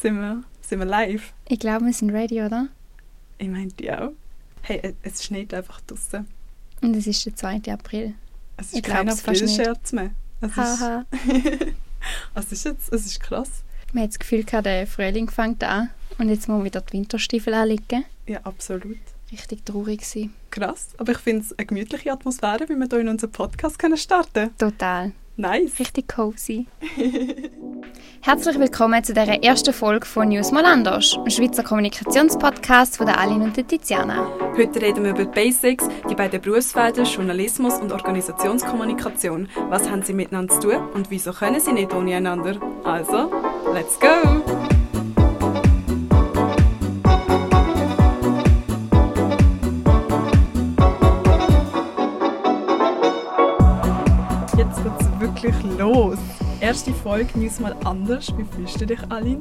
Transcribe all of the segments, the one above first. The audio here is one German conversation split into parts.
Sind wir, sind wir live? Ich glaube, wir sind ready, oder? Ich meine, die auch. Hey, es- schneit einfach draußen. Und es ist der 2. April. Es ist Ich kein. April-Scherz mehr. Es ist, Haha. es ist jetzt, es ist krass. Man hat das Gefühl, gehabt, der Frühling fängt an. Und jetzt muss man wieder die Winterstiefel anlegen. Ja, absolut. Richtig traurig sein. Krass. Aber ich finde es eine gemütliche Atmosphäre, wie wir hier in unserem Podcast können starten Total. Nice. Richtig cozy. Herzlich willkommen zu der ersten Folge von News mal anders, dem Schweizer Kommunikationspodcast von der Alin und der Tiziana. Heute reden wir über die Basics, die beiden Berufsfelder Journalismus und Organisationskommunikation. Was haben sie miteinander zu tun und wieso können sie nicht ohne einander? Also, let's go! Erste Folge News mal anders. Wie fühlst du dich, Aline?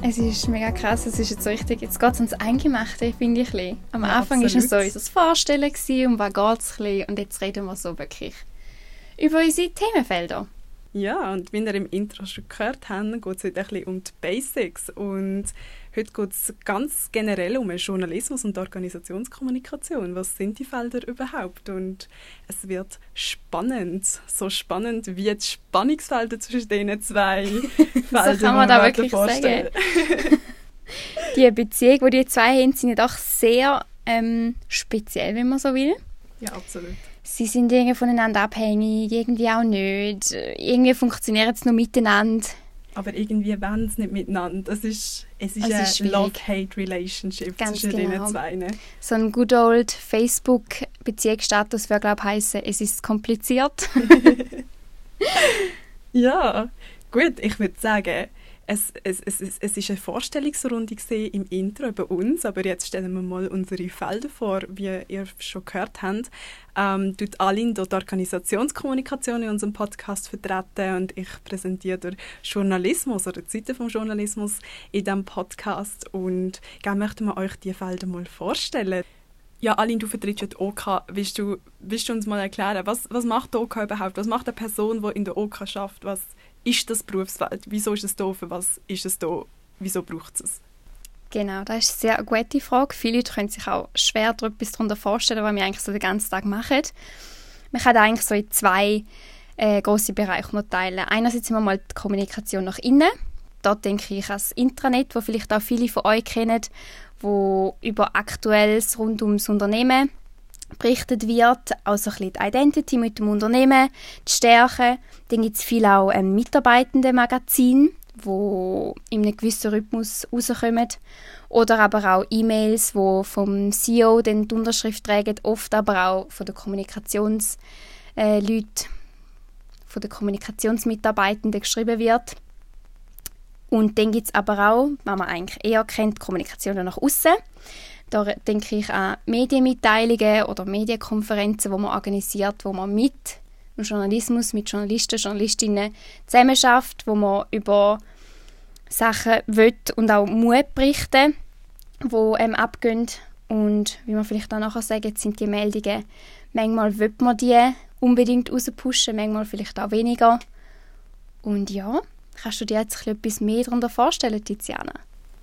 Es ist mega krass, es ist jetzt so richtig, jetzt geht es ans Eingemachte, finde ich. ein. Am Ja, Anfang war es so unser Vorstellen gewesen, um was geht es und jetzt reden wir so wirklich über unsere Themenfelder. Ja, und wie ihr im Intro schon gehört habt, geht es heute ein bisschen um die Basics. Und heute geht es ganz generell um Journalismus und Organisationskommunikation. Was sind die Felder überhaupt? Und es wird spannend. So spannend wie die Spannungsfelder zwischen diesen zwei Feldern. kann man da wir wirklich vorstellen. Die Beziehung, die die zwei haben, sind ja doch sehr ähm, speziell, wenn man so will. Ja, absolut. Sie sind irgendwie voneinander abhängig, irgendwie auch nicht. Irgendwie funktionieren sie nur miteinander. Aber irgendwie wollen sie nicht miteinander. Es ist, es ist Es eine. Love-Hate-Relationship zwischen genau. zwei. ne? So ein good old Facebook-Beziehungsstatus würde, glaube ich, heißen, es ist kompliziert. Ja, gut, ich würde sagen, es, es, es, es, es ist eine Vorstellungsrunde im Intro bei uns, aber jetzt stellen wir mal unsere Felder vor, wie ihr schon gehört habt. Ähm, tut Aline dort Organisationskommunikation in unserem Podcast vertreten und ich präsentiere den Journalismus oder die Seite vom Journalismus in diesem Podcast und gerne möchten wir euch die Felder mal vorstellen. Ja, Aline, du vertrittst ja die OK. Willst du, willst du uns mal erklären, was, was macht die OK überhaupt? Was macht eine Person, die in der OK schafft? Was ist das Berufsfeld? Wieso ist es da? Für was ist es da? Wieso braucht es es? Genau, das ist eine sehr gute Frage. Viele Leute können sich auch schwer darunter vorstellen, was wir eigentlich so den ganzen Tag machen. Man kann das eigentlich so in zwei äh, große Bereiche unterteilen. Einerseits haben wir mal die Kommunikation nach innen. Dort denke ich an das Intranet, wo vielleicht auch viele von euch kennen, wo über Aktuelles rund ums Unternehmen berichtet wird, also ein bisschen die Identity mit dem Unternehmen, die Stärke. Dann gibt es viel auch ähm, Mitarbeitende-Magazin, wo in einem gewissen Rhythmus rauskommen. Oder aber auch E-Mails, wo vom CEO dann die Unterschrift tragen, oft aber auch von den Kommunikationsleuten, äh, von den Kommunikationsmitarbeitenden geschrieben wird. Und dann gibt es aber auch, was man eigentlich eher kennt, Kommunikation nach außen. Da denke ich an Medienmitteilungen oder Medienkonferenzen, wo man organisiert, wo man mit dem Journalismus, mit Journalisten, Journalistinnen zusammenarbeitet, wo man über Sachen will und auch muss berichten, die ähm, abgehen. Und wie man vielleicht auch nachher sagen, sind die Meldungen, manchmal will man die unbedingt rauspushen, manchmal vielleicht auch weniger. Und ja, kannst du dir jetzt etwas mehr darunter vorstellen, Tiziana?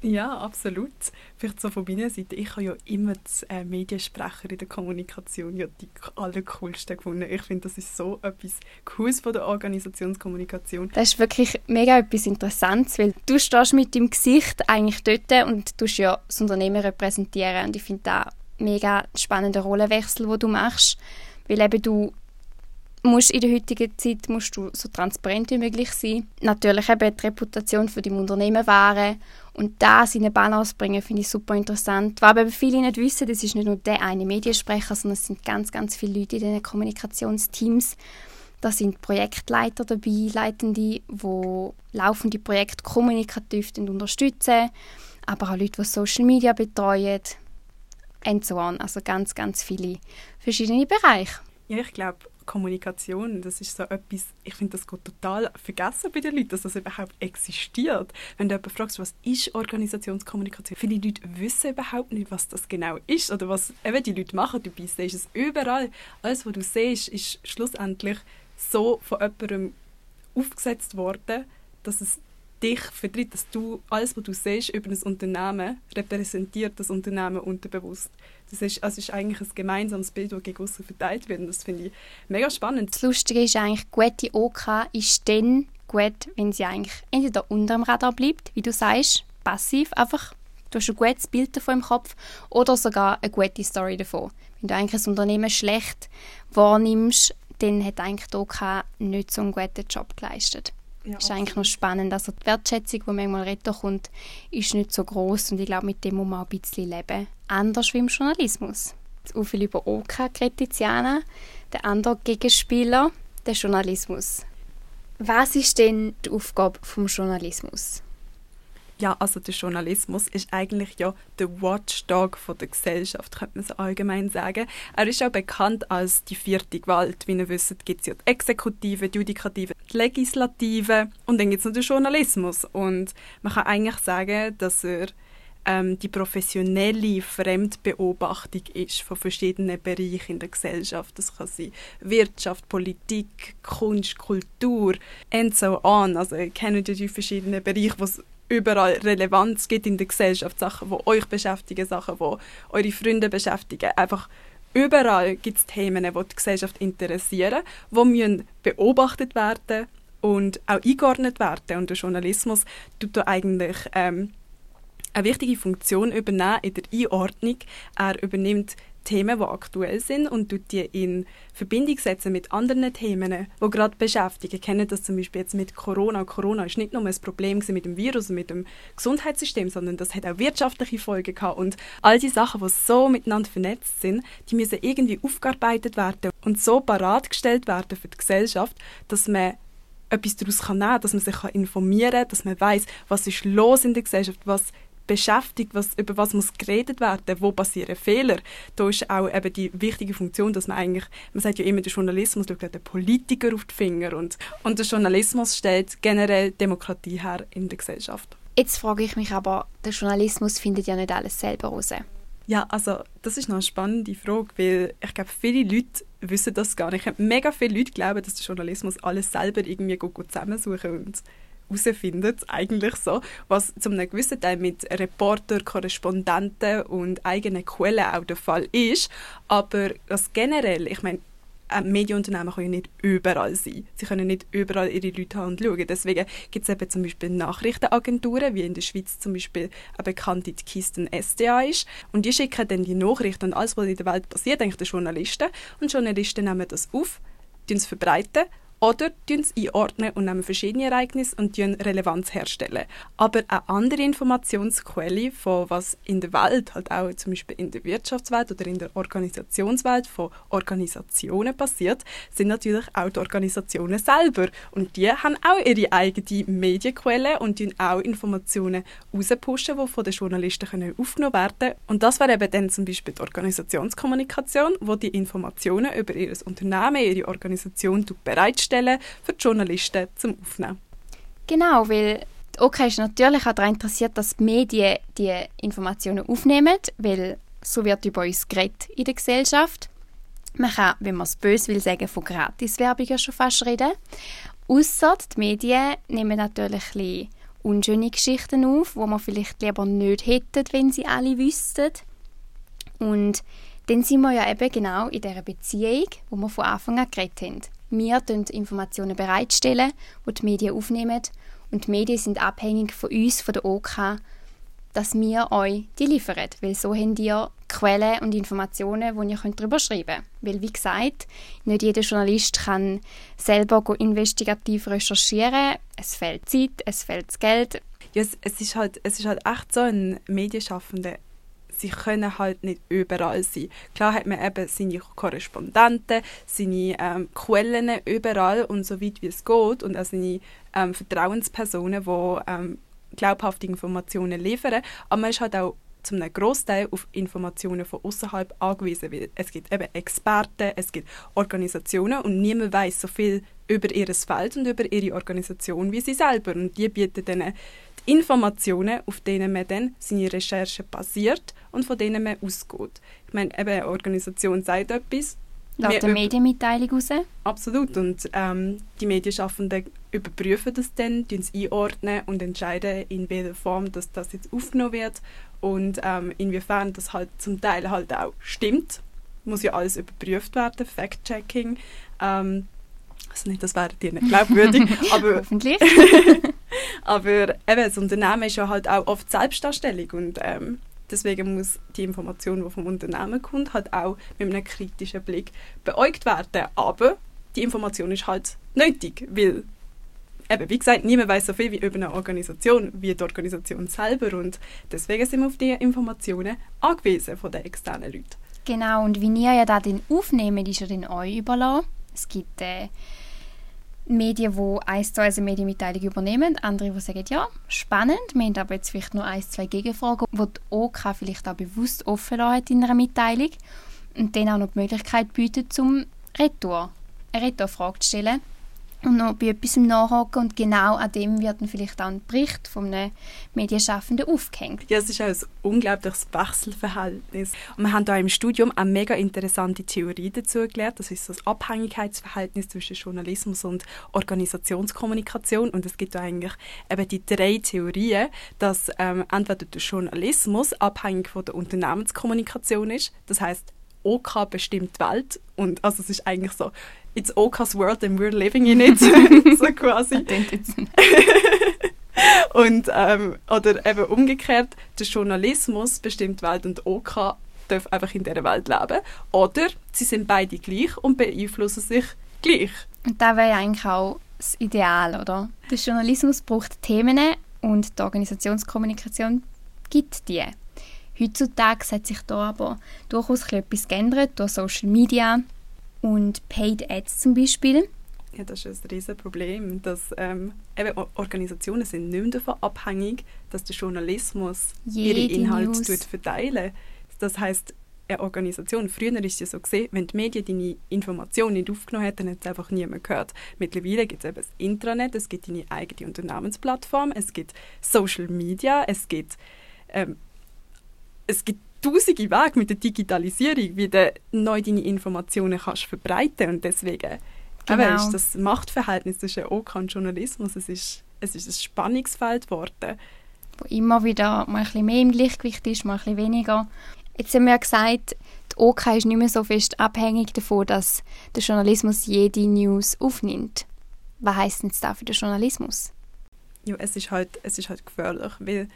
Ja, absolut. Vielleicht so von meiner Seite. Ich habe ja immer die äh, Mediensprecher in der Kommunikation ja die allercoolsten gefunden. Ich finde, das ist so etwas Cooles von der Organisationskommunikation. Das ist wirklich mega etwas Interessantes, weil du stehst mit dem Gesicht eigentlich dort und tust ja das Unternehmen repräsentieren. Und ich finde da mega spannender Rollenwechsel, wo du machst, weil eben du musst in der heutigen Zeit musst du so transparent wie möglich sein. Natürlich eben die Reputation für dein Unternehmen wahren und das in eine Balance bringen, finde ich super interessant. Was aber viele nicht wissen, das ist nicht nur der eine Mediensprecher, sondern es sind ganz, ganz viele Leute in diesen Kommunikationsteams. Da sind Projektleiter dabei, Leitende, die laufende Projekte kommunikativ unterstützen, aber auch Leute, die Social Media betreuen und so on. Also ganz, ganz viele verschiedene Bereiche. Ja, ich glaube, Kommunikation, das ist so etwas, ich finde, das geht total vergessen bei den Leuten, dass das überhaupt existiert. Wenn du jemanden fragst, was ist Organisationskommunikation, viele Leute wissen überhaupt nicht, was das genau ist oder was eben die Leute machen dabei. Siehst es überall. Alles, was du siehst, ist schlussendlich so von jemandem aufgesetzt worden, dass es dich vertritt, dass du alles, was du siehst über ein Unternehmen, repräsentiert das Unternehmen unterbewusst. Das ist, also ist eigentlich ein gemeinsames Bild, das gegen außen verteilt wird. Und das finde ich mega spannend. Das Lustige ist eigentlich, gute OK ist dann gut, wenn sie eigentlich entweder unter dem Radar bleibt, wie du sagst, passiv, einfach du hast ein gutes Bild davon im Kopf oder sogar eine gute Story davon. Wenn du eigentlich ein Unternehmen schlecht wahrnimmst, dann hat eigentlich die OK nicht so einen guten Job geleistet. Ja, ist eigentlich noch spannend. Also die Wertschätzung, die manchmal kommt, ist nicht so groß und ich glaube, mit dem muss man auch ein bisschen leben. Anders wie im Journalismus. Auch viel über OK Tiziana, der andere Gegenspieler, der Journalismus. Was ist denn die Aufgabe vom Journalismus? Ja, also der Journalismus ist eigentlich ja der Watchdog von der Gesellschaft, könnte man so allgemein sagen. Er ist auch bekannt als die vierte Gewalt. Wie ihr wisst, gibt es ja die Exekutive, die Judikative, die Legislative und dann gibt es noch den Journalismus. Und man kann eigentlich sagen, dass er ähm, die professionelle Fremdbeobachtung ist von verschiedenen Bereichen in der Gesellschaft. Das kann sein Wirtschaft, Politik, Kunst, Kultur und so on. Also ihr kennt ja die verschiedenen Bereiche, überall Relevanz gibt in der Gesellschaft, Sachen, die euch beschäftigen, Sachen, die eure Freunde beschäftigen. Einfach überall gibt es Themen, die die Gesellschaft interessieren, die müssen beobachtet werden und auch eingeordnet werden. Und der Journalismus tut da eigentlich ähm, eine wichtige Funktion übernehmen in der Einordnung. Er übernimmt Themen, die aktuell sind und die in Verbindung setzen mit anderen Themen, die gerade beschäftigen. Kennen das zum Beispiel jetzt mit Corona. Corona ist nicht nur ein Problem mit dem Virus und mit dem Gesundheitssystem, sondern das hat auch wirtschaftliche Folgen gehabt. Und all die Sachen, die so miteinander vernetzt sind, die müssen irgendwie aufgearbeitet werden und so bereitgestellt werden für die Gesellschaft, dass man etwas daraus kann, dass man sich informieren kann, dass man weiß, was ist los in der Gesellschaft, was beschäftigt, was, über was muss geredet werden, wo passieren Fehler. Da ist auch eben die wichtige Funktion, dass man eigentlich, man sagt ja immer, der Journalismus schaut den Politiker auf die Finger und, und der Journalismus stellt generell Demokratie her in der Gesellschaft. Jetzt frage ich mich aber, der Journalismus findet ja nicht alles selber raus. Ja, also das ist noch eine spannende Frage, weil ich glaube, viele Leute wissen das gar nicht. Mega viele Leute glauben, dass der Journalismus alles selber irgendwie gut, zusammensuchen und herausfindet, eigentlich so, was zum einem gewissen Teil mit Reporter, Korrespondenten und eigenen Quellen auch der Fall ist. Aber das generell, ich meine, Medienunternehmen können nicht überall sein. Sie können nicht überall ihre Leute haben und schauen. Deswegen gibt es eben zum Beispiel Nachrichtenagenturen, wie in der Schweiz zum Beispiel eine bekannte die Kisten SDA ist. Und die schicken dann die Nachrichten und alles, was in der Welt passiert, eigentlich den Journalisten. Und Journalisten nehmen das auf, es verbreiten oder es einordnen und nehmen verschiedene Ereignisse und Relevanz herstellen. Aber eine andere Informationsquelle von was in der Welt, halt auch zum Beispiel in der Wirtschaftswelt oder in der Organisationswelt von Organisationen passiert, sind natürlich auch die Organisationen selber. Und die haben auch ihre eigene Medienquelle und auch Informationen rauspushen, die von den Journalisten aufgenommen werden können. Und das wäre eben dann zum Beispiel die Organisationskommunikation, wo die Informationen über ihr Unternehmen, ihre Organisation bereitstellt stellen für die Journalisten zum Aufnehmen. Genau, weil OK ist natürlich auch daran interessiert, dass die Medien die Informationen aufnehmen, weil so wird über uns geredet in der Gesellschaft. Man kann, wenn man es böse will, sagen, von Gratiswerbung schon fast reden. Ausser die Medien nehmen natürlich ein unschöne Geschichten auf, wo man vielleicht lieber nicht hätte, wenn sie alle wüssten. Und dann sind wir ja eben genau in dieser Beziehung, wo wir von Anfang an geredet haben. Wir stellen Informationen bereitstellen, die die Medien aufnehmen und die Medien sind abhängig von uns, von der OK, dass wir euch die liefern, weil so habt ihr Quellen und Informationen, die ihr darüber schreiben könnt. Weil, wie gesagt, nicht jeder Journalist kann selber investigativ recherchieren. Es fehlt Zeit, es fehlt Geld. Ja, es, es, ist halt, es ist halt echt so ein Medienschaffender sie können halt nicht überall sein. Klar hat man eben seine Korrespondenten, seine ähm, Quellen überall und so weit wie es geht und auch seine ähm, Vertrauenspersonen, die ähm, glaubhafte Informationen liefern. Aber man ist halt auch zum einem Großteil auf Informationen von außerhalb angewiesen, weil es gibt eben Experten, es gibt Organisationen und niemand weiß so viel über ihr Feld und über ihre Organisation wie sie selber und die bieten dann Informationen, auf denen man dann seine Recherche basiert und von denen man ausgeht. Ich meine, eben eine Organisation sagt etwas Laut der Medienmitteilung raus. Absolut. Und ähm, die Medienschaffenden überprüfen das dann, einordnen und entscheiden, in welcher Form dass das jetzt aufgenommen wird und ähm, inwiefern das halt zum Teil halt auch stimmt. Muss ja alles überprüft werden, Fact-Checking. Ähm, also nicht, das wäre dir nicht glaubwürdig, aber... Hoffentlich. aber eben, das Unternehmen ist ja halt auch oft Selbstdarstellung und ähm, deswegen muss die Information, die vom Unternehmen kommt, halt auch mit einem kritischen Blick beäugt werden. Aber die Information ist halt nötig, weil eben, wie gesagt, niemand weiß so viel wie über eine Organisation, wie die Organisation selber und deswegen sind wir auf diese Informationen angewiesen von den externen Leuten. Genau, und wie ihr ja da den aufnehmen, ist ja den euch überlassen. Es gibt äh, Medien, die eins zu eins eine Medienmitteilung übernehmen, andere, die sagen, ja, spannend, wir haben aber jetzt vielleicht nur ein, zwei Gegenfragen, die die OK vielleicht auch bewusst offen hat in einer Mitteilung und dann auch noch die Möglichkeit bietet, zum Retour, eine Retourfrage zu stellen und noch bei etwas nachhaken und genau an dem wird dann vielleicht auch ein Bericht von einem Medienschaffenden aufgehängt. Ja, es ist ein unglaubliches Wechselverhältnis. Und wir haben da im Studium eine mega interessante Theorie dazu gelernt. Das ist das Abhängigkeitsverhältnis zwischen Journalismus und Organisationskommunikation. Und es gibt da eigentlich eben die drei Theorien, dass ähm, entweder der Journalismus abhängig von der Unternehmenskommunikation ist, das heißt OK bestimmt die Welt und also es ist eigentlich so it's Oka's world and we're living in it, so quasi. und ähm, oder eben umgekehrt, der Journalismus bestimmt die Welt und OK darf einfach in dieser Welt leben. Oder sie sind beide gleich und beeinflussen sich gleich. Und das wäre eigentlich auch das Ideal, oder? Der Journalismus braucht Themen und die Organisationskommunikation gibt die. Heutzutage hat sich da aber durchaus etwas geändert durch Social Media, und Paid Ads zum Beispiel. Ja, das ist ein riesiges Problem, dass ähm, eben Organisationen sind nicht mehr davon abhängig, dass der Journalismus Jede ihre Inhalte tut verteilen. Das heißt, eine Organisation, früher ist es ja so gesehen, wenn die Medien deine Informationen nicht aufgenommen hätten, dann hat es einfach niemand gehört. Mittlerweile gibt es eben das Intranet, es gibt deine eigene Unternehmensplattform, es gibt Social Media, es gibt, ähm, es gibt tausende Wege mit der Digitalisierung, wie du neu deine Informationen kannst verbreiten und deswegen genau. ist das Machtverhältnis zwischen OK und Journalismus, es ist, es ist ein Spannungsfeld geworden. Wo immer wieder mal ein bisschen mehr im Gleichgewicht ist, mal ein bisschen weniger. Jetzt haben wir ja gesagt, die OK ist nicht mehr so fest abhängig davon, dass der Journalismus jede News aufnimmt. Was heisst denn jetzt da für den Journalismus? Ja, es ist halt, es ist halt gefährlich, weil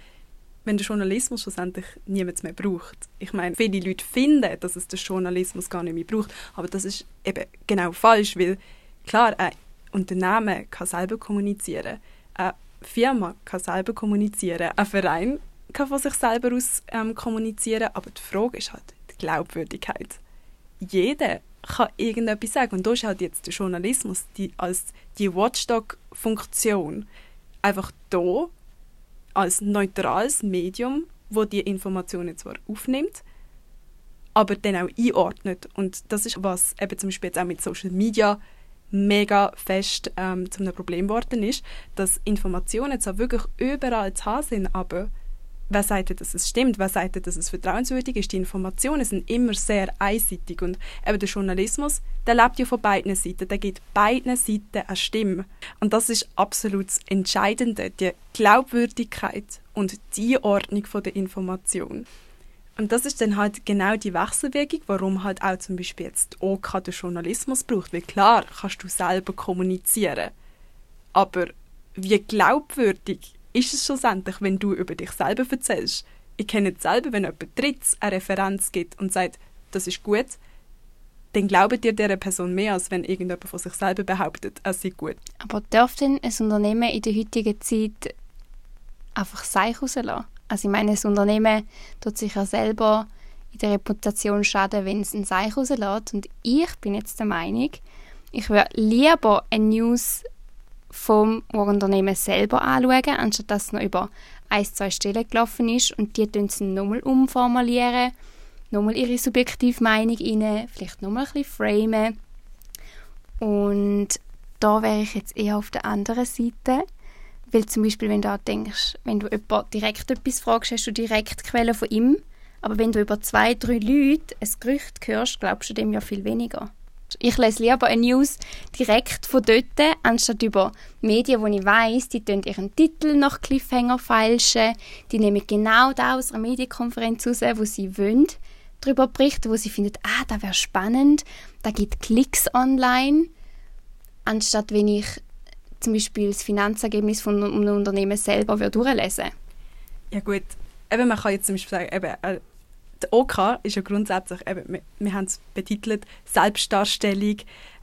wenn der Journalismus schlussendlich niemand mehr braucht. Ich meine, viele Leute finden, dass es den Journalismus gar nicht mehr braucht, aber das ist eben genau falsch, weil klar, ein Unternehmen kann selber kommunizieren, eine Firma kann selber kommunizieren, ein Verein kann von sich selber aus ähm, kommunizieren, aber die Frage ist halt die Glaubwürdigkeit. Jeder kann irgendetwas sagen und da ist halt jetzt der Journalismus die, als die Watchdog-Funktion einfach da als neutrales Medium, wo die Informationen zwar aufnimmt, aber dann auch einordnet. Und das ist, was eben zum Beispiel jetzt auch mit Social Media mega fest ähm, zu einem Problem geworden ist, dass Informationen zwar wirklich überall zu haben sind, aber wer sagt, dass es stimmt, wer sagt, dass es vertrauenswürdig ist. Die Informationen sind immer sehr einseitig und eben der Journalismus, der lebt ja von beiden Seiten, der gibt beiden Seiten eine Stimme. Und das ist absolut das Entscheidende, die Glaubwürdigkeit und die Ordnung der Information. Und das ist dann halt genau die Wechselwirkung, warum halt auch zum Beispiel jetzt OK den Journalismus braucht. Weil klar kannst du selber kommunizieren, aber wie glaubwürdig ist es schlussendlich, wenn du über dich selber erzählst. Ich kenne es selber, wenn jemand Drittes eine Referenz gibt und sagt, das ist gut, dann glaubt dir dieser Person mehr, als wenn irgendjemand von sich selber behauptet, es sei gut. Aber darf denn ein Unternehmen in der heutigen Zeit einfach Seich rauslassen? Also ich meine, ein Unternehmen tut sich ja selber in der Reputation schaden, wenn es ein Seich rauslässt. Und ich bin jetzt der Meinung, ich würde lieber eine News vom Unternehmen selber anschauen, anstatt dass es noch über ein, zwei Stellen gelaufen ist und die tun sie nochmal umformulieren, nochmal ihre subjektive Meinung rein, vielleicht nochmal ein bisschen framen. Und da wäre ich jetzt eher auf der anderen Seite, weil zum Beispiel, wenn du denkst, wenn du jemand direkt etwas fragst, hast du direkt Quellen von ihm, aber wenn du über zwei, drei Leute ein Gerücht hörst, glaubst du dem ja viel weniger. Ich lese lieber eine News direkt von dort, anstatt über Medien, wo ich weiß, die tun ihren Titel nach Cliffhanger falschen, die nehmen genau da aus einer Medienkonferenz raus, wo sie wollen, darüber berichten, wo sie finden, ah, das wäre spannend, da gibt Klicks online, anstatt wenn ich zum Beispiel das Finanzergebnis von einem Unternehmen selber durchlesen. Ja gut, eben, man kann jetzt zum Beispiel sagen, eben, der OK ist ja grundsätzlich, eben, wir, wir haben es betitelt, Selbstdarstellung.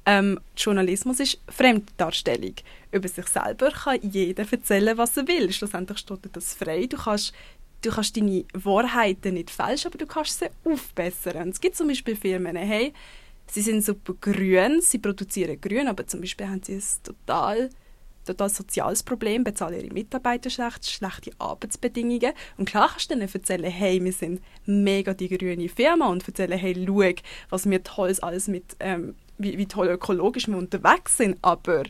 Ähm, Journalismus ist Fremddarstellung. Über sich selber kann jeder erzählen, was er will. Schlussendlich steht das frei. Du kannst, du kannst deine Wahrheiten nicht falsch, aber du kannst sie aufbessern. Es gibt zum Beispiel Firmen, hey, sie sind super grün, sie produzieren grün, aber zum Beispiel haben sie es total total soziales Problem, bezahlen ihre Mitarbeiter schlecht, schlechte Arbeitsbedingungen. Und klar kannst du ihnen erzählen, hey, wir sind mega die grüne Firma und erzählen, hey, schau, was wir tolles alles mit, ähm, wie, wie toll ökologisch wir unterwegs sind, aber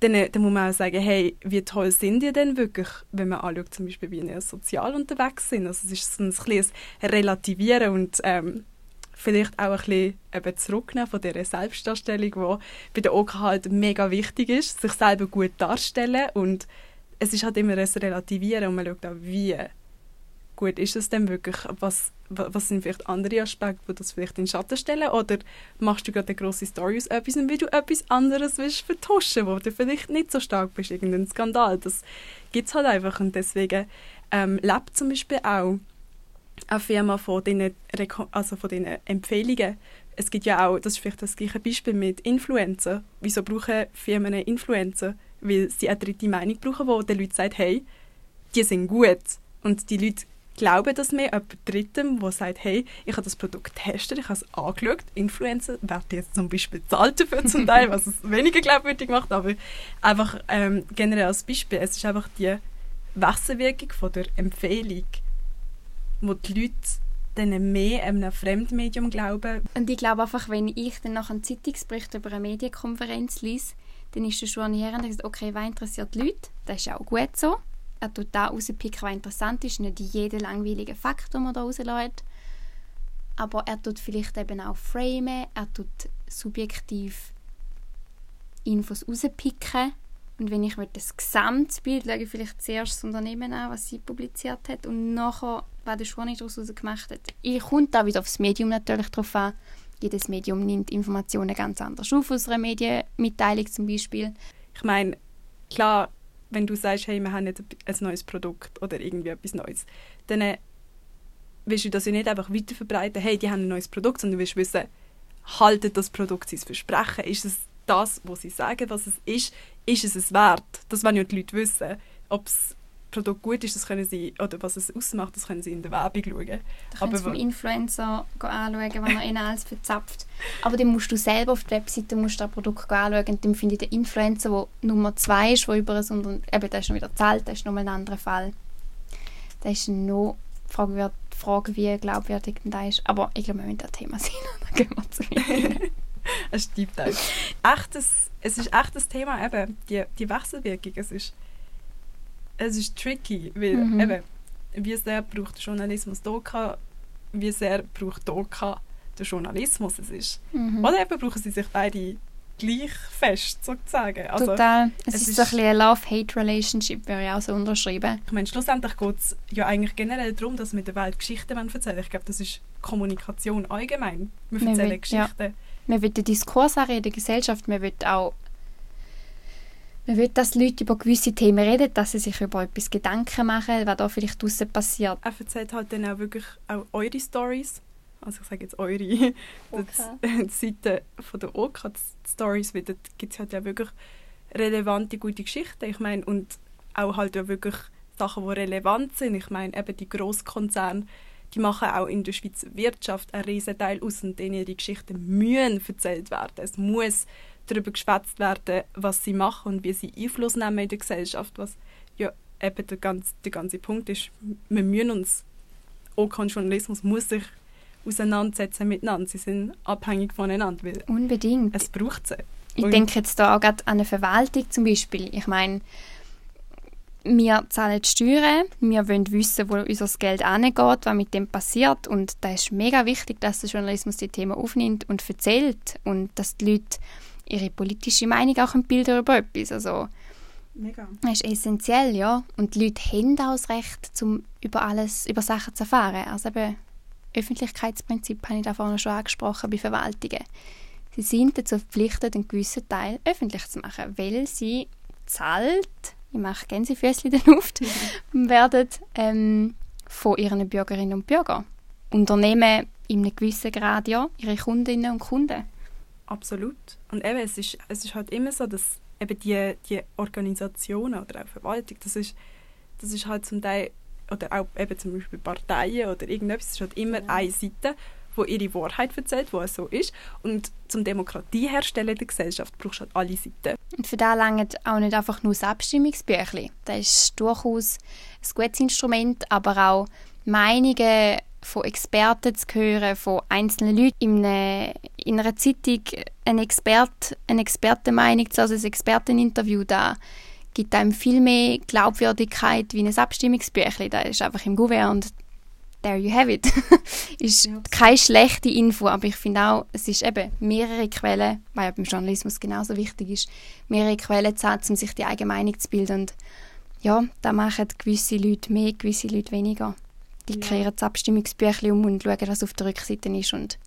dann, dann muss man auch sagen, hey, wie toll sind die denn wirklich, wenn man anschaut, zum Beispiel, wie wir sozial unterwegs sind. Also es ist so ein bisschen Relativieren und ähm, vielleicht auch ein bisschen zurücknehmen von dieser Selbstdarstellung, die bei der OK halt mega wichtig ist, sich selber gut darstellen. Und es ist halt immer ein Relativieren und man schaut auch, wie gut ist es denn wirklich, was, was sind vielleicht andere Aspekte, die das vielleicht in den Schatten stellen? Oder machst du gerade eine grosse Story aus etwas wie du etwas anderes willst vertuschen, wo du vielleicht nicht so stark bist, irgendein Skandal, das gibt es halt einfach. Und deswegen ähm, lebt zum Beispiel auch eine Firma von diesen, also von diesen Empfehlungen. Es gibt ja auch, das ist vielleicht das gleiche Beispiel mit Influencer. Wieso brauchen Firmen Influencer? Weil sie eine dritte Meinung brauchen, wo den Leuten sagt, hey, die sind gut. Und die Leute glauben das mehr jemand Drittem, der sagt, hey, ich habe das Produkt getestet, ich habe es angeschaut. Influencer werden jetzt zum Beispiel bezahlt dafür zum Teil, was es weniger glaubwürdig macht, aber einfach ähm, generell als Beispiel, es ist einfach die Wechselwirkung von der Empfehlung wo die Leute dann mehr einem Fremdmedium glauben. Und ich glaube einfach, wenn ich dann nach einem Zeitungsbericht über eine Medienkonferenz lese, dann ist das schon annähernd, und sagt, okay, was interessiert die Leute? Das ist auch gut so. Er tut da rauspicken, was interessant ist, nicht jeden langweiligen Fakt, den man da rauslässt. Aber er tut vielleicht eben auch framen, er tut subjektiv Infos rauspicken und wenn ich das Gesamtbild schaue, ich vielleicht zuerst das Unternehmen an, was sie publiziert hat und nachher, was der Schwani daraus gemacht hat. Ich komme da wieder aufs Medium natürlich drauf an. Jedes Medium nimmt Informationen ganz anders auf, aus einer Medienmitteilung zum Beispiel. Ich meine, klar, wenn du sagst, hey, wir haben jetzt ein neues Produkt oder irgendwie etwas Neues, dann äh, willst du das ja nicht einfach weiterverbreiten, hey, die haben ein neues Produkt, sondern du willst wissen, haltet das Produkt sein Versprechen? Ist es das, was sie sagen, was es ist, ist es es wert? Das wollen ja die Leute wissen. Ob das Produkt gut ist, das können sie, oder was es ausmacht, das können sie in der Werbung schauen. Da sie vom Influencer anschauen, wenn er ihnen alles verzapft. Aber dann musst du selber auf der Webseite musst das Produkt anschauen und dann finde ich den Influencer, der Nummer zwei ist, der über ein Unternehmen, eben, der ist schon wieder zahlt, das ist nochmal ein anderer Fall. Das ist noch Frage, Frage wie glaubwürdig denn da ist. Aber ich glaube, wir müssen das Thema sein. da gehen wir zu ein Dive. Echtes, es ist echt das Thema, eben, die, die Wechselwirkung. Es ist, es ist tricky, weil mhm. eben, wie sehr braucht der Journalismus Doka, wie sehr braucht Doka der Journalismus. Es ist, mhm. Oder eben brauchen sie sich beide gleich fest, sozusagen. Also, Total. Es, es ist, ist so ein bisschen eine Love-Hate-Relationship, wäre ja auch so unterschrieben. Ich meine, schlussendlich geht es ja eigentlich generell darum, dass wir der Welt Geschichten erzählen Ich glaube, das ist Kommunikation allgemein. Wir erzählen wir, Geschichten. Ja man will den Diskurs auch in der Gesellschaft, man will auch man will, dass Leute über gewisse Themen reden, dass sie sich über etwas Gedanken machen, was da vielleicht draußen passiert. Er erzählt halt dann auch wirklich auch eure Stories. Also ich sage jetzt eure, okay. die Seite von der OK, die Stories, weil dort gibt es halt ja wirklich relevante, gute Geschichten. Ich meine, und auch halt ja wirklich Sachen, die relevant sind. Ich meine, eben die Grosskonzerne, die machen auch in der Schweizer Wirtschaft einen riesen Teil aus und denen ihre Geschichten müssen erzählt werden. Es muss darüber geschwätzt werden, was sie machen und wie sie Einfluss nehmen in der Gesellschaft, was ja eben der ganze, der ganze Punkt ist. Wir müssen uns, auch kein Journalismus muss sich auseinandersetzen miteinander. Sie sind abhängig voneinander. Weil Unbedingt. Es braucht sie. Ich denke jetzt da auch gerade an eine Verwaltung zum Beispiel. Ich meine, wir zahlen die Steuern, wir wollen wissen, wo unser Geld angeht, was mit dem passiert und da ist mega wichtig, dass der Journalismus die Themen aufnimmt und erzählt und dass die Leute ihre politische Meinung auch bilden über etwas. Also, Mega. das ist essentiell, ja. Und die Leute haben auch das Recht, um über alles, über Sachen zu erfahren. Also eben, Öffentlichkeitsprinzip habe ich da vorhin schon angesprochen bei Verwaltungen. Sie sind dazu verpflichtet, einen gewissen Teil öffentlich zu machen, weil sie zahlt, ich mache Gänsefüßchen in der Luft, werden ähm, von ihren Bürgerinnen und Bürgern. Unternehmen in einem gewissen Grad ja ihre Kundinnen und Kunden. Absolut. Und eben, es ist, es ist halt immer so, dass eben die, die Organisationen oder auch Verwaltung, das ist, das ist halt zum Teil, oder auch eben zum Beispiel Parteien oder irgendetwas, es ist halt immer Ja. eine Seite, wo ihre Wahrheit erzählt, wo es so ist. Und zum Demokratie herstellen in der Gesellschaft brauchst du halt alle Seiten. Und für das langt auch nicht einfach nur das Abstimmungsbüchlein. Das ist durchaus ein gutes Instrument, aber auch Meinungen von Experten zu hören, von einzelnen Leuten in einer, in einer Zeitung eine, Expert, eine Expertenmeinung also ein Experteninterview da gibt einem viel mehr Glaubwürdigkeit wie ein Abstimmungsbüchlein. Da ist einfach im Gouverneur und there you have it. ist Ja. keine schlechte Info, aber ich finde auch, es ist eben mehrere Quellen, weil ja beim Journalismus genauso wichtig ist, mehrere Quellen zu haben, um sich die eigene Meinung zu bilden. Und ja, da machen gewisse Leute mehr, gewisse Leute weniger. Die Ja. kehren das Abstimmungsbüchlein um und schauen, was auf der Rückseite ist und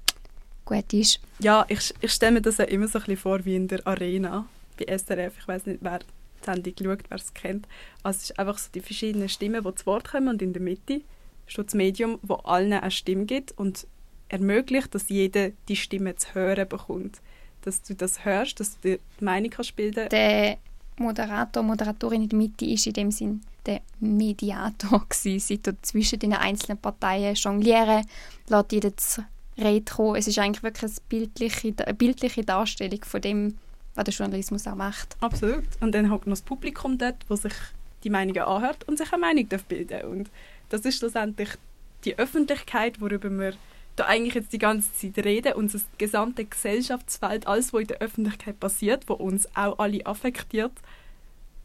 gut ist. Ja, ich, ich stelle mir das ja immer so ein bisschen vor wie in der Arena bei SRF. Ich weiß nicht, wer die Sendung schaut, wer es kennt. Also es ist einfach so die verschiedenen Stimmen, die zu Wort kommen und in der Mitte steht das Medium, wo allen eine Stimme gibt und ermöglicht, dass jeder die Stimme zu hören bekommt. Dass du das hörst, dass du die Meinung kannst bilden Der Moderator, Moderatorin in der Mitte ist in dem Sinn der Mediator gewesen. Sie tut zwischen den einzelnen Parteien jonglieren, lässt jeder zu Rede kommen. Es ist eigentlich wirklich eine bildliche, eine bildliche Darstellung von dem, was der Journalismus auch macht. Absolut. Und dann hat noch das Publikum dort, wo sich die Meinungen anhört und sich eine Meinung darf bilden Und das ist schlussendlich die Öffentlichkeit, worüber wir da eigentlich jetzt die ganze Zeit reden, unser gesamte Gesellschaftsfeld, alles, was in der Öffentlichkeit passiert, wo uns auch alle affektiert,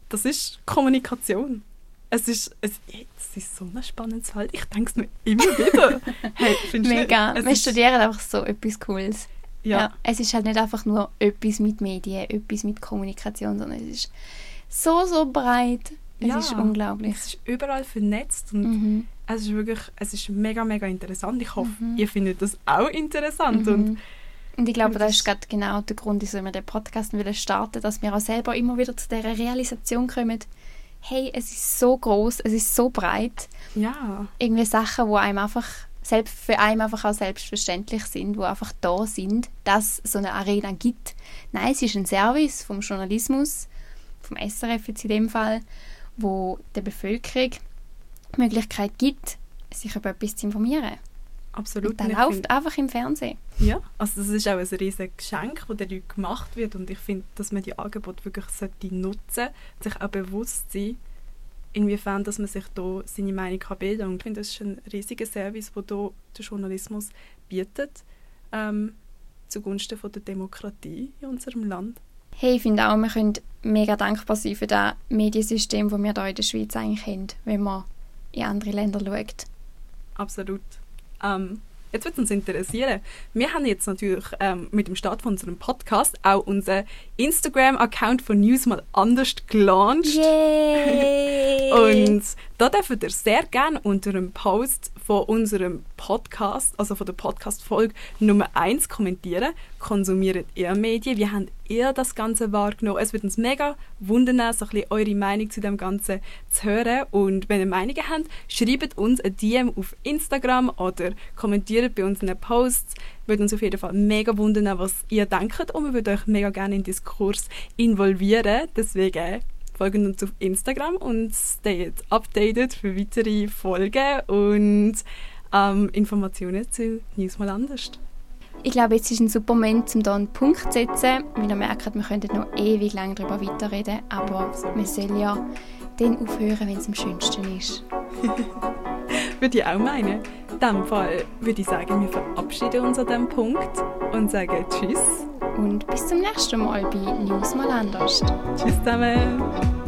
das ist Kommunikation. Es ist, es, es ist so ein spannendes Feld. Ich denke es mir immer wieder. Hey, nicht? Mega. Es Wir studieren einfach so etwas Cooles. Ja, Ja, es ist halt nicht einfach nur etwas mit Medien, etwas mit Kommunikation, sondern es ist so, so breit. Es Ja. ist unglaublich. es ist überall vernetzt und Mhm. Es ist wirklich, es ist mega, mega interessant. Ich hoffe, Mhm. ihr findet das auch interessant. Und Mhm. Und ich glaube, Und das das- ist gerade genau der Grund, wieso wir den Podcast wollen starten dass wir auch selber immer wieder zu dieser Realisation kommen, hey, es ist so groß, es ist so breit. ja, Irgendwie Sachen, wo einem einfach selbst für einen einfach auch selbstverständlich sind, wo einfach da sind, dass es so eine Arena gibt. Nein, es ist ein Service vom Journalismus, vom SRF jetzt in dem Fall, wo der Bevölkerung die Möglichkeit gibt, sich über etwas zu informieren. absolut. Und das läuft find- einfach im Fernsehen. ja, also das ist auch ein riesiges Geschenk, das den Leuten gemacht wird. Und ich finde, dass man die Angebote wirklich sollte nutzen sich auch bewusst sein, inwiefern dass man sich da seine Meinung kann bilden kann. Und ich finde, das ist ein riesiger Service, den hier der Journalismus bietet, ähm, zugunsten von der Demokratie in unserem Land. Hey, ich finde auch, wir können mega dankbar sein für das Mediensystem, das wir hier in der Schweiz eigentlich haben, wenn man in andere Länder schaut. Absolut. Ähm, jetzt wird uns interessieren. Wir haben jetzt natürlich ähm, mit dem Start von unserem Podcast auch unseren Instagram-Account von News mal anders gelauncht. Yay! Und da dürft ihr sehr gerne unter einem Post von unserem Podcast, also von der Podcast-Folge Nummer 1 kommentieren. Konsumiert ihr Medien? Wie habt ihr das Ganze wahrgenommen? Es würde uns mega wundern, so ein bisschen eure Meinung zu dem Ganzen zu hören. Und wenn ihr Meinungen habt, schreibt uns ein DM auf Instagram oder kommentiert bei unseren Posts. Würde uns auf jeden Fall mega wundern, was ihr denkt. Und wir würden euch mega gerne in den Diskurs involvieren. Deswegen folgt uns auf Instagram und stayt updated für weitere Folgen und ähm, Informationen zu News mal anders. Ich glaube, jetzt ist ein super Moment, um hier einen Punkt zu setzen. Weil ihr merkt, wir könnten noch ewig lang darüber weiterreden, aber wir sollen ja dann aufhören, wenn es am schönsten ist. Würde ich auch meinen. In diesem Fall würde ich sagen, wir verabschieden uns an diesem Punkt und sagen Tschüss. Und bis zum nächsten Mal bei News mal anders. Tschüss zusammen.